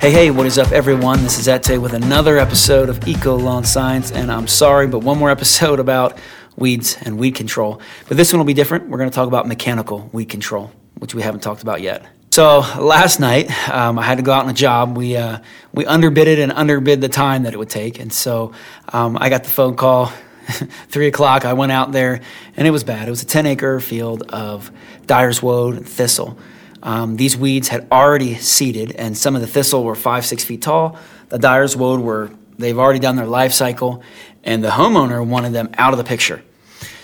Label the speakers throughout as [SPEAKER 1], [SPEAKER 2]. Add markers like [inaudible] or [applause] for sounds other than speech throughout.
[SPEAKER 1] Hey, hey, what is up, everyone? This is Ete with another episode of Eco Lawn Science, and I'm sorry, but one more episode about weeds and weed control. But this one will be different. We're going to talk about mechanical weed control, which we haven't talked about yet. So last night, um, I had to go out on a job. We uh, we underbid it and underbid the time that it would take, and so um, I got the phone call. [laughs] Three o'clock. I went out there, and it was bad. It was a 10 acre field of Dyer's woad and thistle. Um, these weeds had already seeded, and some of the thistle were five, six feet tall. The Dyer's woad were, they've already done their life cycle, and the homeowner wanted them out of the picture.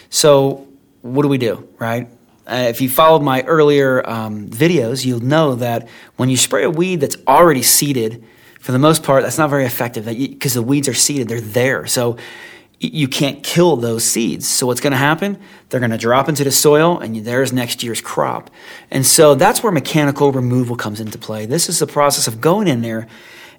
[SPEAKER 1] So, what do we do, right? Uh, if you followed my earlier um, videos, you'll know that when you spray a weed that's already seeded, for the most part, that's not very effective because the weeds are seeded, they're there. So you can't kill those seeds. So what's going to happen? They're going to drop into the soil and there's next year's crop. And so that's where mechanical removal comes into play. This is the process of going in there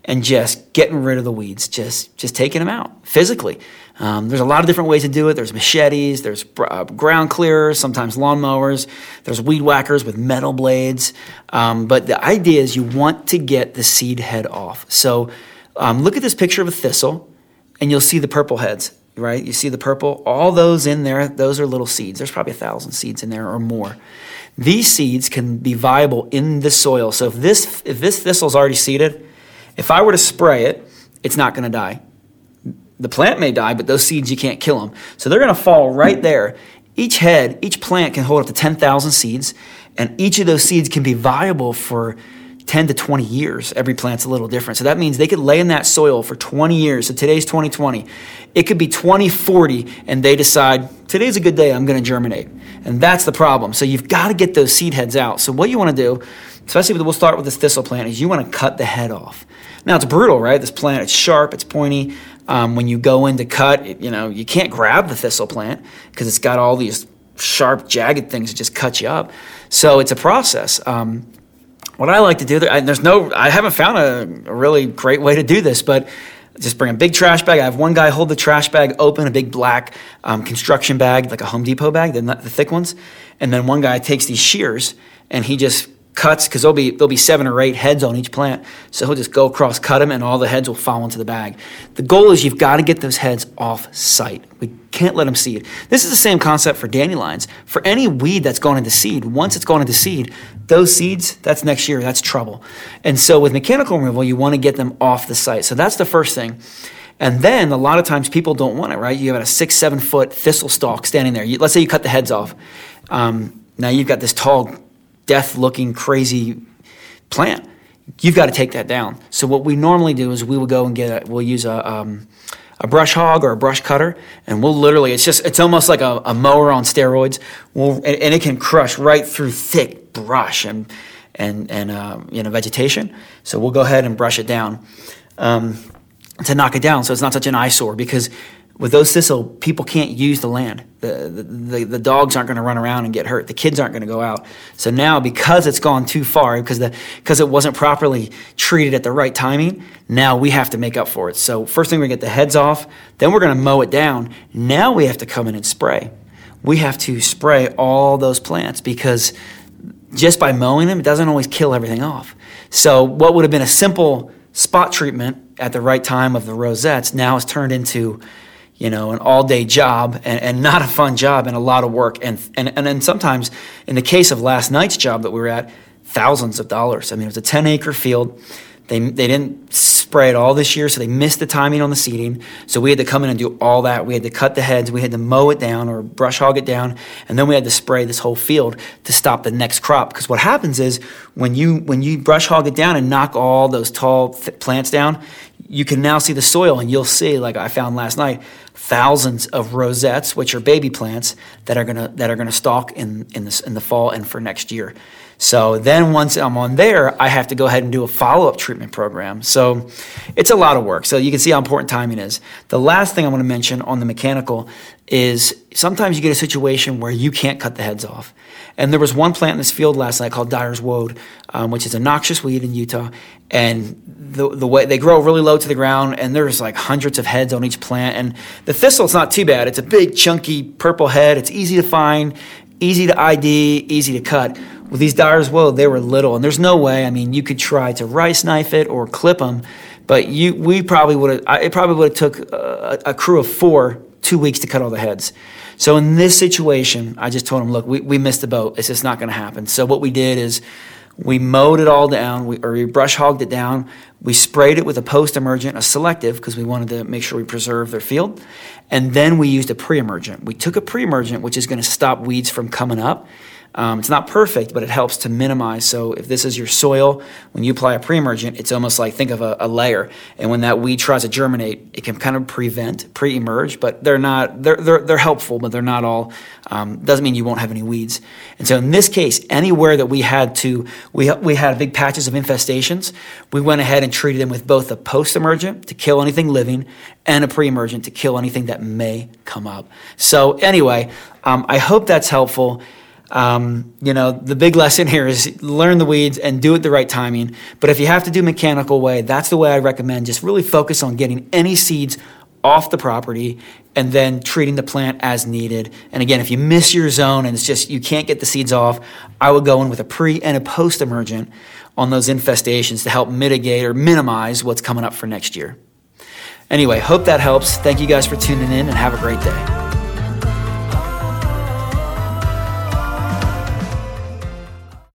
[SPEAKER 1] and just getting rid of the weeds, just just taking them out physically. Um, there's a lot of different ways to do it. There's machetes, there's uh, ground clearers, sometimes lawnmowers. There's weed whackers with metal blades. Um, but the idea is you want to get the seed head off. So um, look at this picture of a thistle, and you'll see the purple heads right? You see the purple? All those in there, those are little seeds. There's probably a thousand seeds in there or more. These seeds can be viable in the soil. So if this if this thistle's already seeded, if I were to spray it, it's not going to die. The plant may die, but those seeds you can't kill them. So they're going to fall right there. Each head, each plant can hold up to 10,000 seeds, and each of those seeds can be viable for 10 to 20 years. Every plant's a little different. So that means they could lay in that soil for 20 years. So today's 2020. It could be 2040 and they decide, today's a good day, I'm going to germinate. And that's the problem. So you've got to get those seed heads out. So what you want to do, especially with, we'll start with this thistle plant, is you want to cut the head off. Now it's brutal, right? This plant, it's sharp, it's pointy. Um, when you go in to cut, it, you know, you can't grab the thistle plant because it's got all these sharp, jagged things that just cut you up. So it's a process. Um, what I like to do, there's no, I haven't found a, a really great way to do this, but just bring a big trash bag. I have one guy hold the trash bag open, a big black um, construction bag, like a Home Depot bag, the, the thick ones. And then one guy takes these shears and he just cuts because there'll be there'll be seven or eight heads on each plant. So he'll just go across, cut them, and all the heads will fall into the bag. The goal is you've got to get those heads off site. We can't let them seed. This is the same concept for dandelions. For any weed that's gone into seed, once it's gone into seed, those seeds, that's next year, that's trouble. And so with mechanical removal, you want to get them off the site. So that's the first thing. And then a lot of times people don't want it, right? You have a six, seven foot thistle stalk standing there. You, let's say you cut the heads off. Um, now you've got this tall death looking crazy plant. You've got to take that down. So what we normally do is we will go and get a, we'll use a, um, a brush hog or a brush cutter, and we'll literally, it's just, it's almost like a, a mower on steroids. We'll, and, and, it can crush right through thick brush and, and, and uh, you know, vegetation. So we'll go ahead and brush it down um, to knock it down so it's not such an eyesore because with those thistle, people can't use the land. The, the, the, dogs aren't going to run around and get hurt. The kids aren't going to go out. So now, because it's gone too far, because, the, because it wasn't properly treated at the right timing, now we have to make up for it. So, first thing, we're going to get the heads off, then we're going to mow it down. Now we have to come in and spray. We have to spray all those plants because just by mowing them, it doesn't always kill everything off. So, what would have been a simple spot treatment at the right time of the rosettes now has turned into you know, an all day job and, and not a fun job and a lot of work. And, and, and then sometimes, in the case of last night's job that we were at, thousands of dollars. I mean, it was a 10 acre field. They, they didn't spray it all this year, so they missed the timing on the seeding. So we had to come in and do all that. We had to cut the heads, we had to mow it down or brush hog it down, and then we had to spray this whole field to stop the next crop. Because what happens is when you when you brush hog it down and knock all those tall plants down, you can now see the soil, and you'll see, like I found last night, thousands of rosettes, which are baby plants that are gonna that are gonna stalk in in the in the fall and for next year. So then once I'm on there, I have to go ahead and do a follow up treatment program. So it's a lot of work. So you can see how important timing is. The last thing I want to mention on the mechanical is sometimes you get a situation where you can't cut the heads off. And there was one plant in this field last night called Dyer's Woad, um, which is a noxious weed in Utah. And the, the way they grow really low to the ground, and there's like hundreds of heads on each plant. And the thistle, it's not too bad. It's a big, chunky purple head. It's easy to find, easy to ID, easy to cut. Well, these dyers, Woad, they were little, and there's no way. I mean, you could try to rice knife it or clip them, but you, we probably would have. It probably would have took a, a, crew of four two weeks to cut all the heads. So in this situation, I just told them, look, we, we missed the boat. It's just not going to happen. So what we did is we mowed it all down, we, or we brush hogged it down. We sprayed it with a post emergent, a selective, because we wanted to make sure we preserve their field. And then we used a pre emergent. We took a pre emergent, which is going to stop weeds from coming up. Um, it's not perfect, but it helps to minimize. So if this is your soil, when you apply a pre-emergent, it's almost like think of a, a, layer. And when that weed tries to germinate, it can kind of prevent, pre-emerge, but they're not, they're, they're, they're helpful, but they're not all, um, doesn't mean you won't have any weeds. And so in this case, anywhere that we had to, we, we had big patches of infestations, we went ahead and treated them with both a post-emergent to kill anything living and a pre-emergent to kill anything that may come up. So anyway, um, I hope that's helpful. Um, you know, the big lesson here is learn the weeds and do it the right timing. But if you have to do mechanical way, that's the way I recommend. Just really focus on getting any seeds off the property and then treating the plant as needed. And again, if you miss your zone and it's just you can't get the seeds off, I would go in with a pre and a post emergent on those infestations to help mitigate or minimize what's coming up for next year. Anyway, hope that helps. Thank you guys for tuning in and have a great day.